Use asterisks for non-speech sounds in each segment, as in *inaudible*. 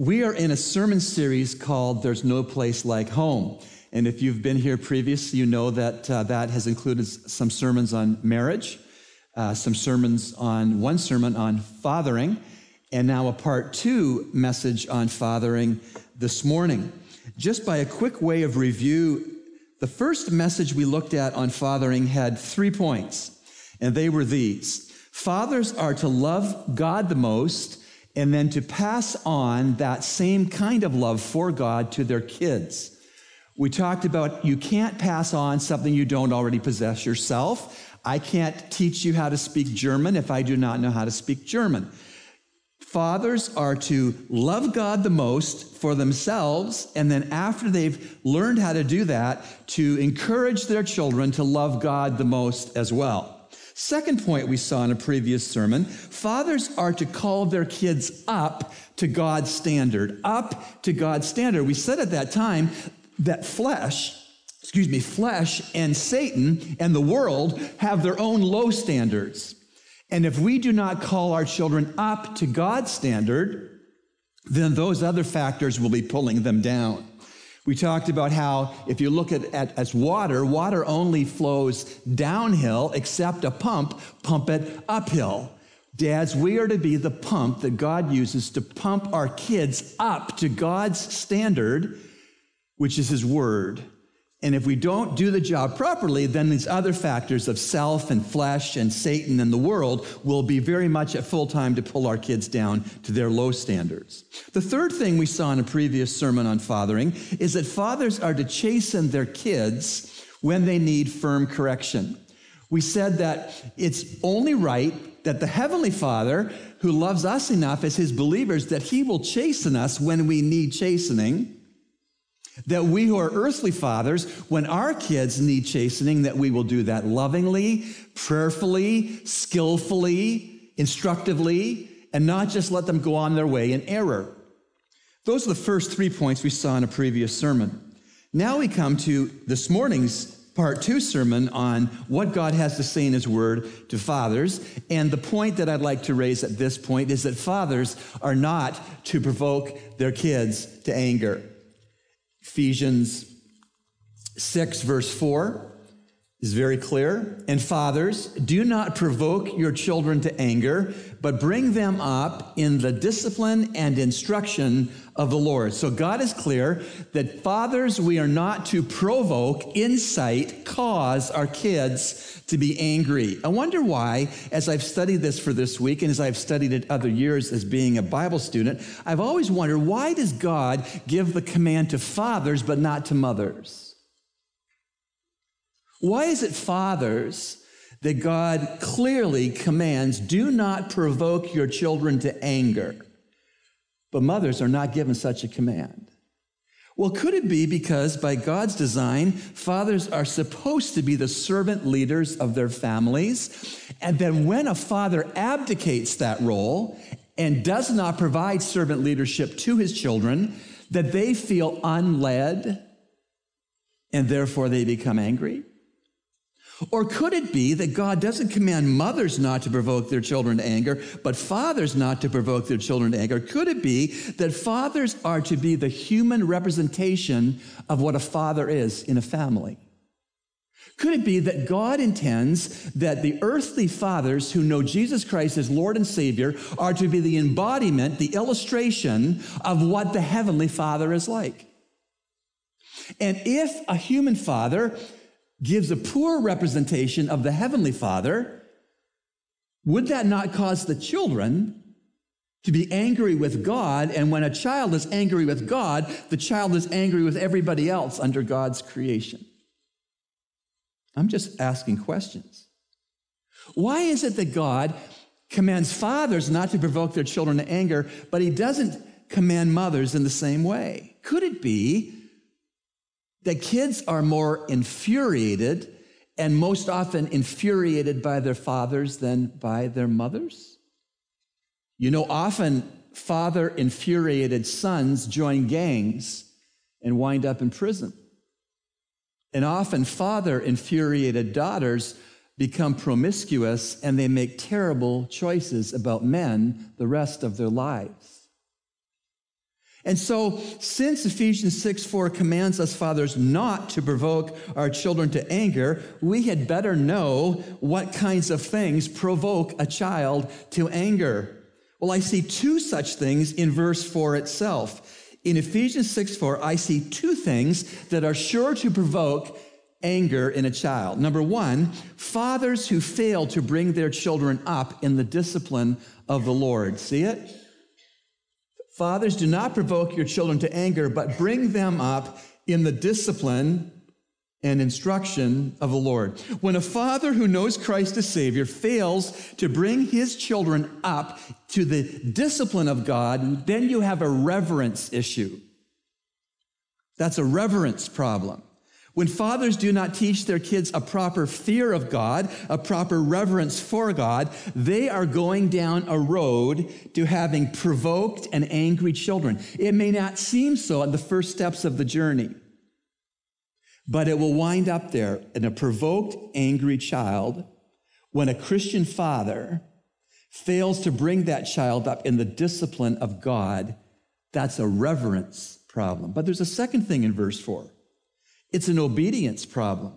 We are in a sermon series called There's No Place Like Home. And if you've been here previously, you know that uh, that has included some sermons on marriage, uh, some sermons on one sermon on fathering, and now a part two message on fathering this morning. Just by a quick way of review, the first message we looked at on fathering had three points, and they were these. Fathers are to love God the most and then to pass on that same kind of love for God to their kids. We talked about you can't pass on something you don't already possess yourself. I can't teach you how to speak German if I do not know how to speak German. Fathers are to love God the most for themselves, and then after they've learned how to do that, to encourage their children to love God the most as well. Second point we saw in a previous sermon fathers are to call their kids up to God's standard, up to God's standard. We said at that time that flesh, excuse me, flesh and Satan and the world have their own low standards. And if we do not call our children up to God's standard, then those other factors will be pulling them down. We talked about how if you look at, at as water, water only flows downhill except a pump, pump it uphill. Dads, we are to be the pump that God uses to pump our kids up to God's standard, which is His Word. And if we don't do the job properly, then these other factors of self and flesh and Satan and the world will be very much at full time to pull our kids down to their low standards. The third thing we saw in a previous sermon on fathering is that fathers are to chasten their kids when they need firm correction. We said that it's only right that the Heavenly Father, who loves us enough as His believers, that He will chasten us when we need chastening. That we who are earthly fathers, when our kids need chastening, that we will do that lovingly, prayerfully, skillfully, instructively, and not just let them go on their way in error. Those are the first three points we saw in a previous sermon. Now we come to this morning's part two sermon on what God has to say in His Word to fathers. And the point that I'd like to raise at this point is that fathers are not to provoke their kids to anger. Ephesians 6, verse 4 is very clear. And fathers, do not provoke your children to anger, but bring them up in the discipline and instruction of the Lord. So God is clear that fathers, we are not to provoke, incite, cause our kids to be angry. I wonder why, as I've studied this for this week and as I've studied it other years as being a Bible student, I've always wondered why does God give the command to fathers but not to mothers? Why is it fathers that God clearly commands, do not provoke your children to anger? But mothers are not given such a command. Well, could it be because by God's design, fathers are supposed to be the servant leaders of their families? And then when a father abdicates that role and does not provide servant leadership to his children, that they feel unled and therefore they become angry? Or could it be that God doesn't command mothers not to provoke their children to anger, but fathers not to provoke their children to anger? Could it be that fathers are to be the human representation of what a father is in a family? Could it be that God intends that the earthly fathers who know Jesus Christ as Lord and Savior are to be the embodiment, the illustration of what the Heavenly Father is like? And if a human father gives a poor representation of the Heavenly Father, would that not cause the children to be angry with God? And when a child is angry with God, the child is angry with everybody else under God's creation. I'm just asking questions. Why is it that God commands fathers not to provoke their children to anger, but he doesn't command mothers in the same way? Could it be that kids are more infuriated and most often infuriated by their fathers than by their mothers. You know, often father infuriated sons join gangs and wind up in prison. And often father infuriated daughters become promiscuous and they make terrible choices about men the rest of their lives. And so, since Ephesians 6 4 commands us fathers not to provoke our children to anger, we had better know what kinds of things provoke a child to anger. Well, I see two such things in verse 4 itself. In Ephesians 6 4, I see two things that are sure to provoke anger in a child. Number one, fathers who fail to bring their children up in the discipline of the Lord. See it? Fathers, do not provoke your children to anger, but bring them up in the discipline and instruction of the Lord. When a father who knows Christ as Savior fails to bring his children up to the discipline of God, then you have a reverence issue. That's a reverence problem. When fathers do not teach their kids a proper fear of God, a proper reverence for God, they are going down a road to having provoked and angry children. It may not seem so at the first steps of the journey, but it will wind up there in a provoked, angry child when a Christian father fails to bring that child up in the discipline of God. That's a reverence problem. But there's a second thing in verse 4. It's an obedience problem.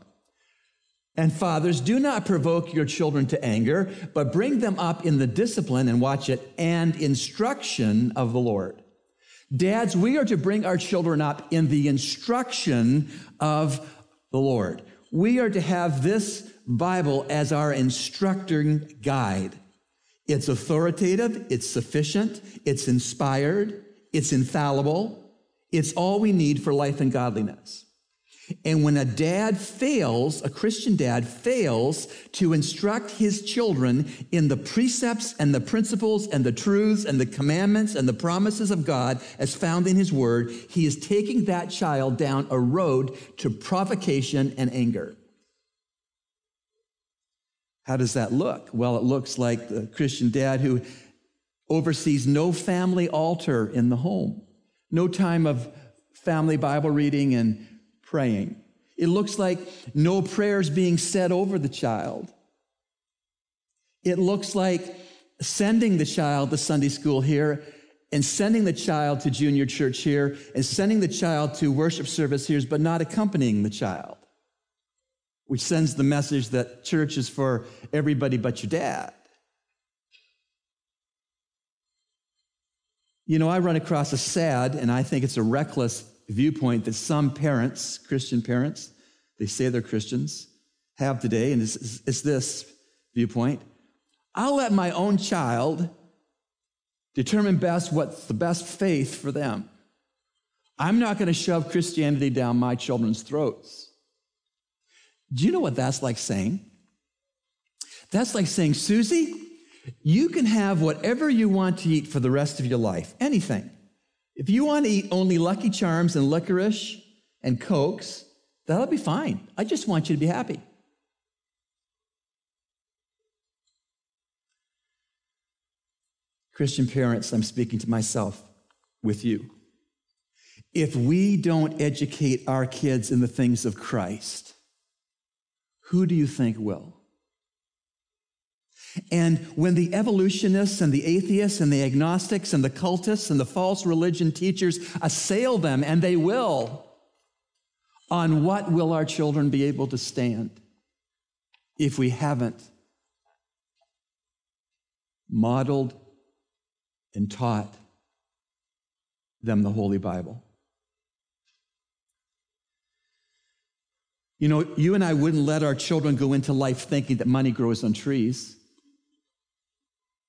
And fathers, do not provoke your children to anger, but bring them up in the discipline and watch it and instruction of the Lord. Dads, we are to bring our children up in the instruction of the Lord. We are to have this Bible as our instructing guide. It's authoritative, it's sufficient, it's inspired, it's infallible, it's all we need for life and godliness. And when a dad fails, a Christian dad fails to instruct his children in the precepts and the principles and the truths and the commandments and the promises of God as found in his word, he is taking that child down a road to provocation and anger. How does that look? Well, it looks like the Christian dad who oversees no family altar in the home, no time of family Bible reading and praying. It looks like no prayers being said over the child. It looks like sending the child to Sunday school here and sending the child to junior church here and sending the child to worship service here, but not accompanying the child, which sends the message that church is for everybody but your dad. You know, I run across a sad, and I think it's a reckless viewpoint that some parents, Christian parents, they say they're Christians, have today, and it's, it's this viewpoint. I'll let my own child determine best what's the best faith for them. I'm not going to shove Christianity down my children's throats. Do you know what that's like saying? That's like saying, Susie, you can have whatever you want to eat for the rest of your life, anything. If you want to eat only Lucky Charms and licorice and Cokes, that'll be fine. I just want you to be happy. Christian parents, I'm speaking to myself with you. If we don't educate our kids in the things of Christ, who do you think will? And when the evolutionists and the atheists and the agnostics and the cultists and the false religion teachers assail them, and they will, on what will our children be able to stand if we haven't modeled and taught them the Holy Bible? You know, you and I wouldn't let our children go into life thinking that money grows on trees.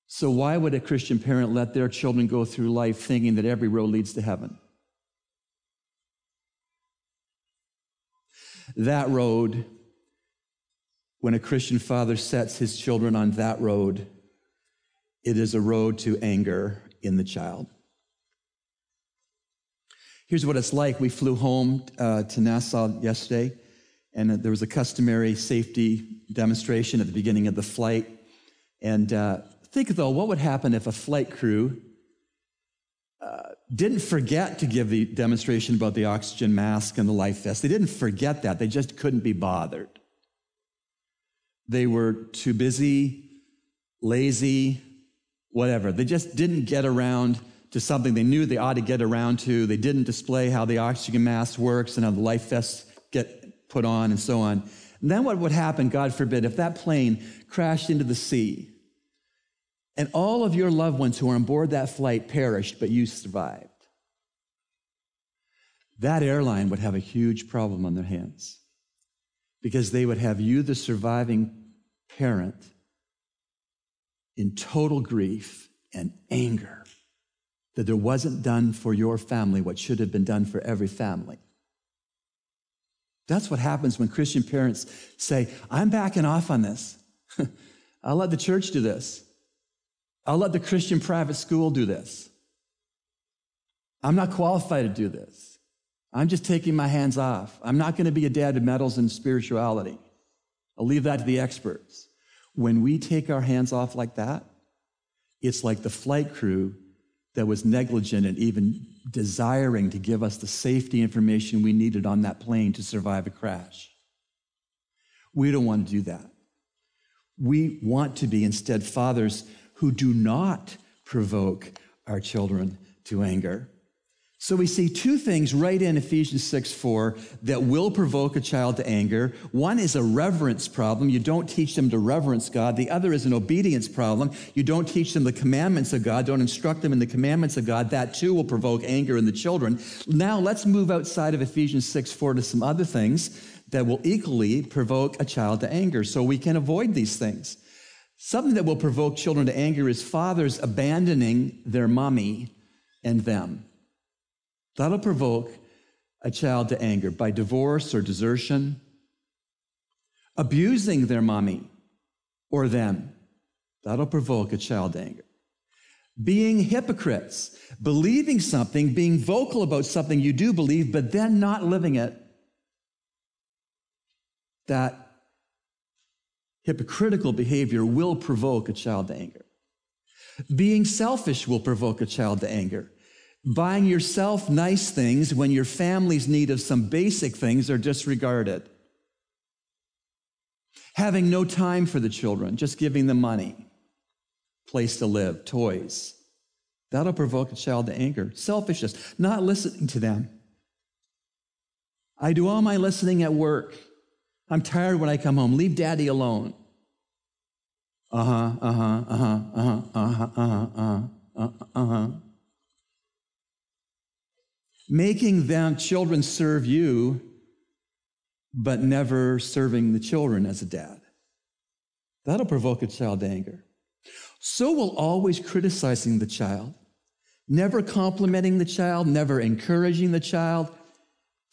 So, why would a Christian parent let their children go through life thinking that every road leads to heaven? That road, when a Christian father sets his children on that road, it is a road to anger in the child. Here's what it's like. We flew home uh, to Nassau yesterday, and there was a customary safety demonstration at the beginning of the flight. And uh, Think, though, what would happen if a flight crew uh, didn't forget to give the demonstration about the oxygen mask and the life vest? They didn't forget that, they just couldn't be bothered. They were too busy, lazy, whatever. They just didn't get around to something they knew they ought to get around to. They didn't display how the oxygen mask works and how the life vests get put on and so on. And then what would happen, God forbid, if that plane crashed into the sea and all of your loved ones who were on board that flight perished, but you survived? That airline would have a huge problem on their hands because they would have you, the surviving parent, in total grief and anger that there wasn't done for your family what should have been done for every family. That's what happens when Christian parents say, I'm backing off on this. *laughs* I'll let the church do this. I'll let the Christian private school do this. I'm not qualified to do this. I'm just taking my hands off. I'm not going to be a dad who meddles in spirituality. I'll leave that to the experts. When we take our hands off like that, it's like the flight crew that was negligent and even desiring to give us the safety information we needed on that plane to survive a crash. We don't want to do that. We want to be instead fathers who do not provoke our children to anger. So we see two things right in Ephesians 6 4 that will provoke a child to anger. One is a reverence problem. You don't teach them to reverence God. The other is an obedience problem. You don't teach them the commandments of God, don't instruct them in the commandments of God. That too will provoke anger in the children. Now let's move outside of Ephesians 6 4 to some other things that will equally provoke a child to anger so we can avoid these things. Something that will provoke children to anger is fathers abandoning their mommy and them. That'll provoke a child to anger by divorce or desertion, abusing their mommy or them. That'll provoke a child to anger. Being hypocrites, believing something, being vocal about something you do believe, but then not living it. That hypocritical behavior will provoke a child to anger. Being selfish will provoke a child to anger buying yourself nice things when your family's need of some basic things are disregarded. Having no time for the children, just giving them money, place to live, toys. That'll provoke a child to anger. Selfishness, not listening to them. I do all my listening at work. I'm tired when I come home. Leave daddy alone. Uh huh, uh huh, uh huh, uh huh, uh huh, uh huh, uh huh, uh making them children serve you, but never serving the children as a dad. That'll provoke a child to anger. So will always criticizing the child, never complimenting the child, never encouraging the child,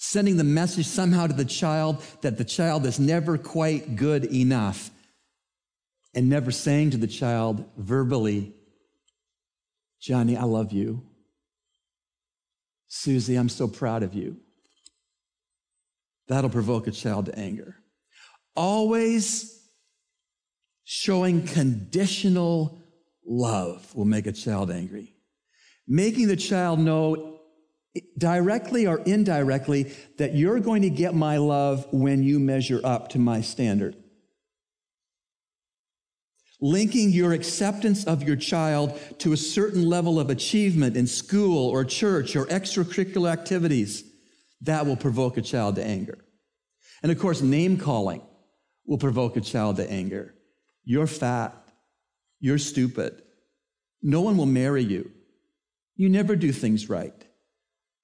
sending the message somehow to the child that the child is never quite good enough, and never saying to the child verbally, Johnny, I love you. Susie, I'm so proud of you. That'll provoke a child to anger. Always showing conditional love will make a child angry. Making the child know directly or indirectly that you're going to get my love when you measure up to my standard linking your acceptance of your child to a certain level of achievement in school or church or extracurricular activities, that will provoke a child to anger. And of course, name calling will provoke a child to anger. You're fat. You're stupid. No one will marry you. You never do things right.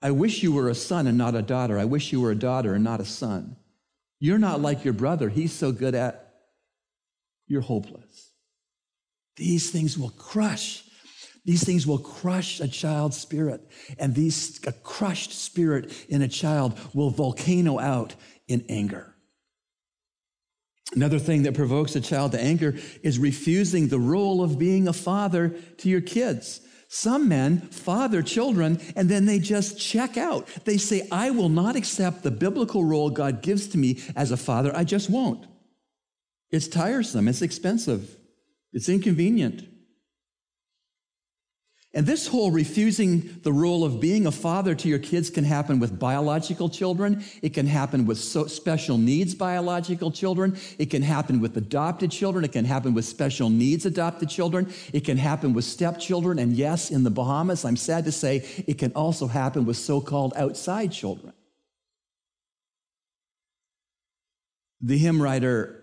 I wish you were a son and not a daughter. I wish you were a daughter and not a son. You're not like your brother. He's so good at. You're hopeless. These things will crush. These things will crush a child's spirit. And these, a crushed spirit in a child will volcano out in anger. Another thing that provokes a child to anger is refusing the role of being a father to your kids. Some men father children and then they just check out. They say, I will not accept the biblical role God gives to me as a father. I just won't. It's tiresome. It's expensive. It's inconvenient. And this whole refusing the role of being a father to your kids can happen with biological children. It can happen with so special needs biological children. It can happen with adopted children. It can happen with special needs adopted children. It can happen with stepchildren. And yes, in the Bahamas, I'm sad to say, it can also happen with so called outside children. The hymn writer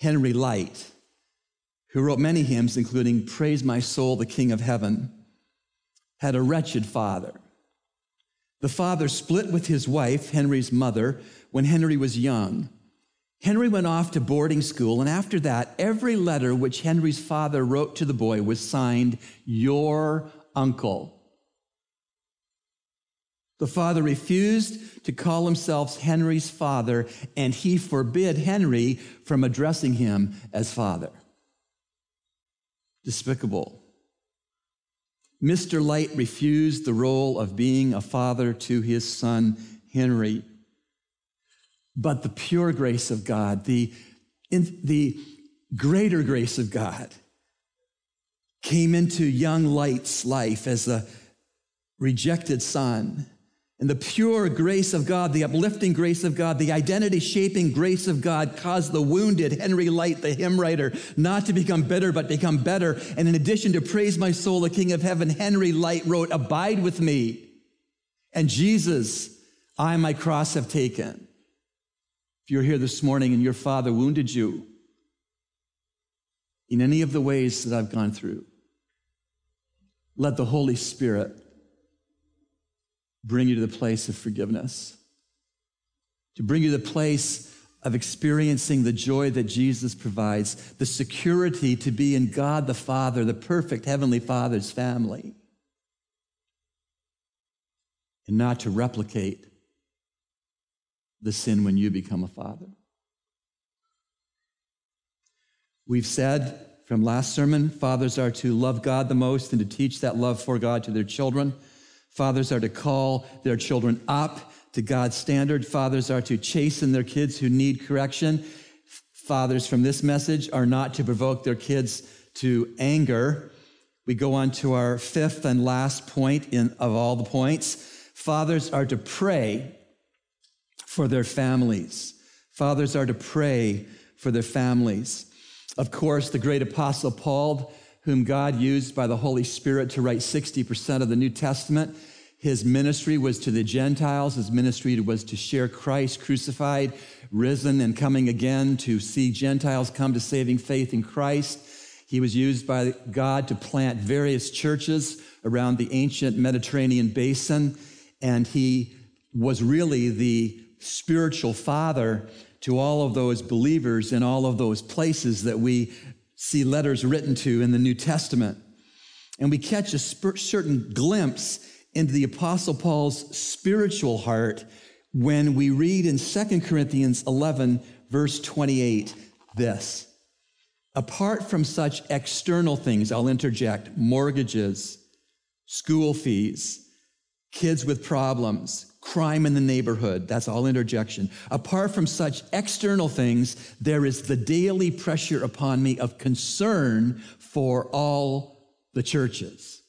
Henry Lyte, who wrote many hymns, including Praise My Soul, the King of Heaven, had a wretched father. The father split with his wife, Henry's mother, when Henry was young. Henry went off to boarding school, and after that, every letter which Henry's father wrote to the boy was signed, Your Uncle. The father refused to call himself Henry's father, and he forbid Henry from addressing him as father. Despicable. Mr. Lyte refused the role of being a father to his son, Henry. But the pure grace of God, the, in, the greater grace of God, came into young Lyte's life as a rejected son and the pure grace of God, the uplifting grace of God, the identity shaping grace of God caused the wounded Henry Lyte, the hymn writer, not to become bitter, but become better. And in addition to praise my soul, the King of heaven, Henry Light wrote, Abide with me. And Jesus, I my cross have taken. If you're here this morning and your father wounded you in any of the ways that I've gone through, let the Holy Spirit bring you to the place of forgiveness, to bring you to the place of experiencing the joy that Jesus provides, the security to be in God the Father, the perfect Heavenly Father's family, and not to replicate the sin when you become a father. We've said from last sermon, fathers are to love God the most and to teach that love for God to their children. Fathers are to call their children up to God's standard. Fathers are to chasten their kids who need correction. Fathers from this message are not to provoke their kids to anger. We go on to our fifth and last point in, of all the points. Fathers are to pray for their families. Fathers are to pray for their families. Of course, the great apostle Paul whom God used by the Holy Spirit to write 60% of the New Testament. His ministry was to the Gentiles. His ministry was to share Christ crucified, risen, and coming again to see Gentiles come to saving faith in Christ. He was used by God to plant various churches around the ancient Mediterranean basin, and he was really the spiritual father to all of those believers in all of those places that we see letters written to in the New Testament. And we catch a certain glimpse into the Apostle Paul's spiritual heart when we read in 2 Corinthians 11, verse 28, this. Apart from such external things, I'll interject mortgages, school fees, kids with problems, crime in the neighborhood. That's all interjection. Apart from such external things, there is the daily pressure upon me of concern for all the churches.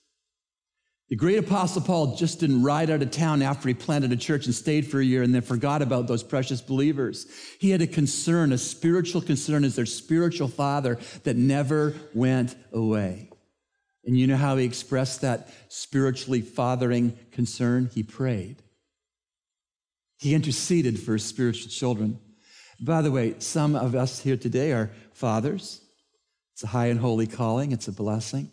The great apostle Paul just didn't ride out of town after he planted a church and stayed for a year and then forgot about those precious believers. He had a concern, a spiritual concern as their spiritual father that never went away. And you know how he expressed that spiritually fathering concern? He prayed. He interceded for his spiritual children. By the way, some of us here today are fathers. It's a high and holy calling, it's a blessing.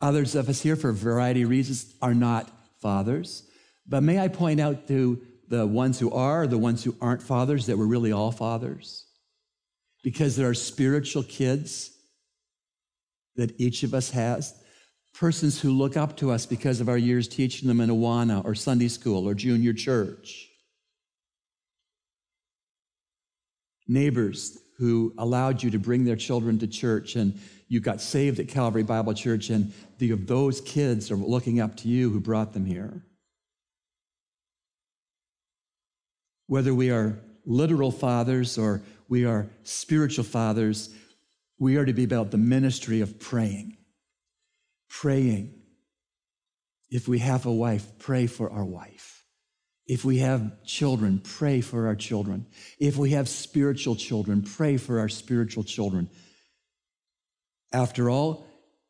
Others of us here, for a variety of reasons, are not fathers. But may I point out to the ones who are, the ones who aren't fathers, that we're really all fathers? Because there are spiritual kids that each of us has, persons who look up to us because of our years teaching them in Awana or Sunday school or junior church. Neighbors who allowed you to bring their children to church and you got saved at Calvary Bible Church and the, those kids are looking up to you who brought them here. Whether we are literal fathers or we are spiritual fathers, we are to be about the ministry of praying. Praying. If we have a wife, pray for our wife. If we have children, pray for our children. If we have spiritual children, pray for our spiritual children. After all,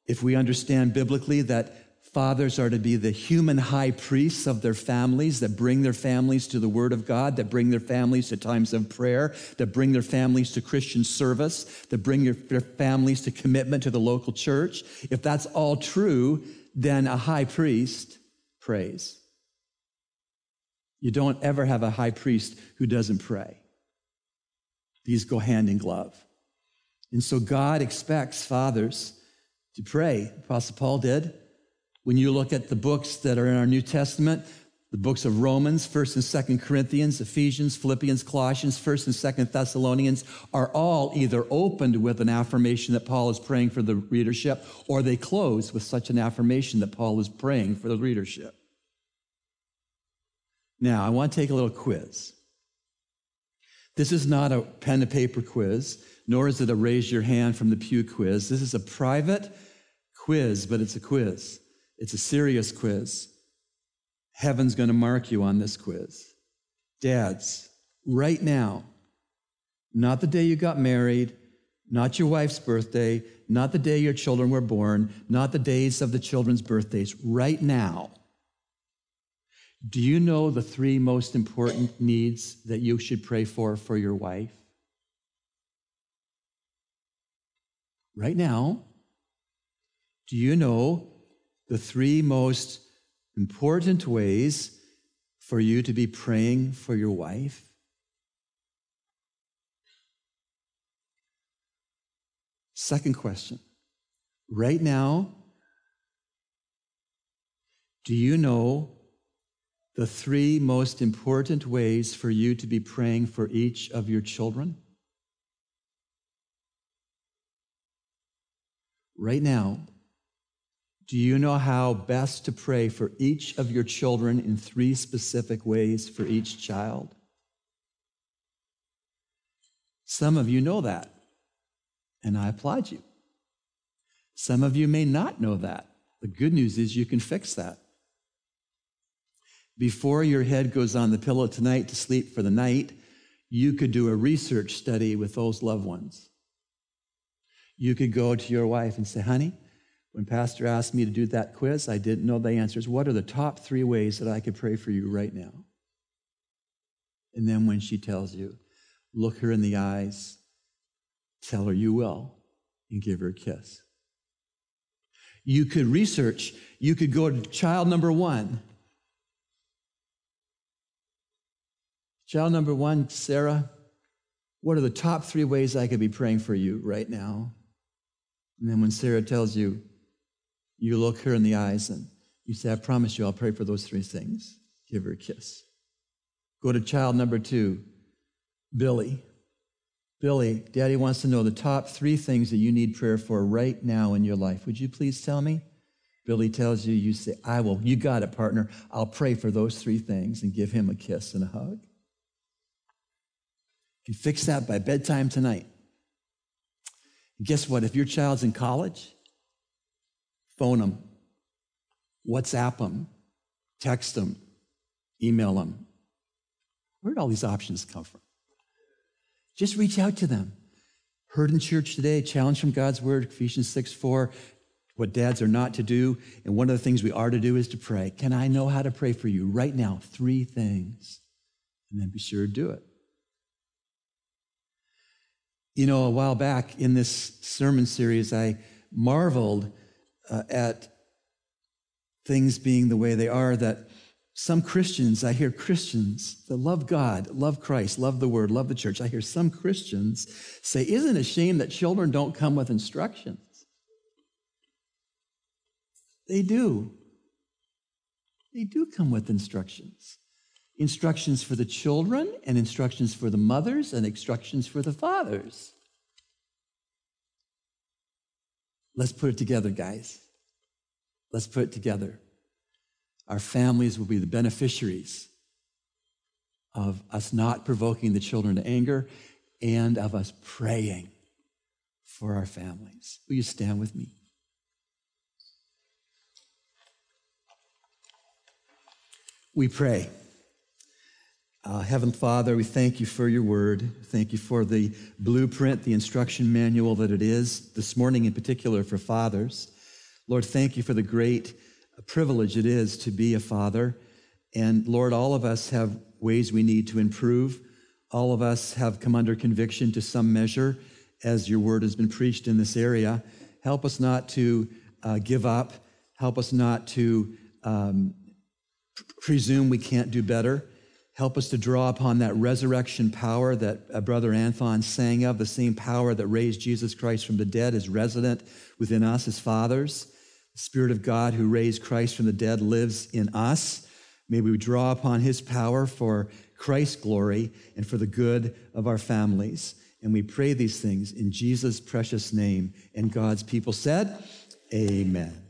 if we understand biblically that Fathers are to be the human high priests of their families that bring their families to the Word of God, that bring their families to times of prayer, that bring their families to Christian service, that bring their families to commitment to the local church. If that's all true, then a high priest prays. You don't ever have a high priest who doesn't pray. These go hand in glove. And so God expects fathers to pray. Apostle Paul did. When you look at the books that are in our New Testament, the books of Romans, 1st and 2nd Corinthians, Ephesians, Philippians, Colossians, 1st and 2nd Thessalonians are all either opened with an affirmation that Paul is praying for the readership or they close with such an affirmation that Paul is praying for the readership. Now, I want to take a little quiz. This is not a pen and paper quiz, nor is it a raise your hand from the pew quiz. This is a private quiz, but it's a quiz. It's a serious quiz. Heaven's going to mark you on this quiz. Dads, right now, not the day you got married, not your wife's birthday, not the day your children were born, not the days of the children's birthdays, right now. Do you know the three most important needs that you should pray for for your wife? Right now, do you know the three most important ways for you to be praying for your wife? Second question. Right now, do you know the three most important ways for you to be praying for each of your children? Right now, do you know how best to pray for each of your children in three specific ways for each child? Some of you know that, and I applaud you. Some of you may not know that. The good news is you can fix that. Before your head goes on the pillow tonight to sleep for the night, you could do a research study with those loved ones. You could go to your wife and say, honey, when Pastor asked me to do that quiz, I didn't know the answers. What are the top three ways that I could pray for you right now? And then when she tells you, look her in the eyes, tell her you will, and give her a kiss. You could research, you could go to child number one. Child number one, Sarah, what are the top three ways I could be praying for you right now? And then when Sarah tells you, you look her in the eyes and you say, I promise you, I'll pray for those three things. Give her a kiss. Go to child number two, Billy. Billy, Daddy wants to know the top three things that you need prayer for right now in your life. Would you please tell me? Billy tells you, you say, I will. You got it, partner. I'll pray for those three things and give him a kiss and a hug. You fix that by bedtime tonight. Guess what? If your child's in college, phone them, WhatsApp them, text them, email them. Where did all these options come from? Just reach out to them. Heard in church today, challenge from God's word, Ephesians 6 4, what dads are not to do. And one of the things we are to do is to pray. Can I know how to pray for you right now? Three things. And then be sure to do it. You know, a while back in this sermon series, I marveled uh, at things being the way they are that some Christians, I hear Christians that love God, love Christ, love the word, love the church. I hear some Christians say, Isn't it a shame that children don't come with instructions? They do. They do come with instructions. Instructions for the children, and instructions for the mothers, and instructions for the fathers. Let's put it together, guys. Let's put it together. Our families will be the beneficiaries of us not provoking the children to anger and of us praying for our families. Will you stand with me? We pray. Uh, Heavenly Father, we thank you for your word. Thank you for the blueprint, the instruction manual that it is, this morning in particular for fathers. Lord, thank you for the great privilege it is to be a father. And Lord, all of us have ways we need to improve. All of us have come under conviction to some measure as your word has been preached in this area. Help us not to uh, give up. Help us not to um, presume we can't do better. Help us to draw upon that resurrection power that uh, Brother Anthon sang of. The same power that raised Jesus Christ from the dead is resident within us as fathers. The Spirit of God who raised Christ from the dead lives in us. May we draw upon his power for Christ's glory and for the good of our families. And we pray these things in Jesus' precious name. And God's people said, Amen.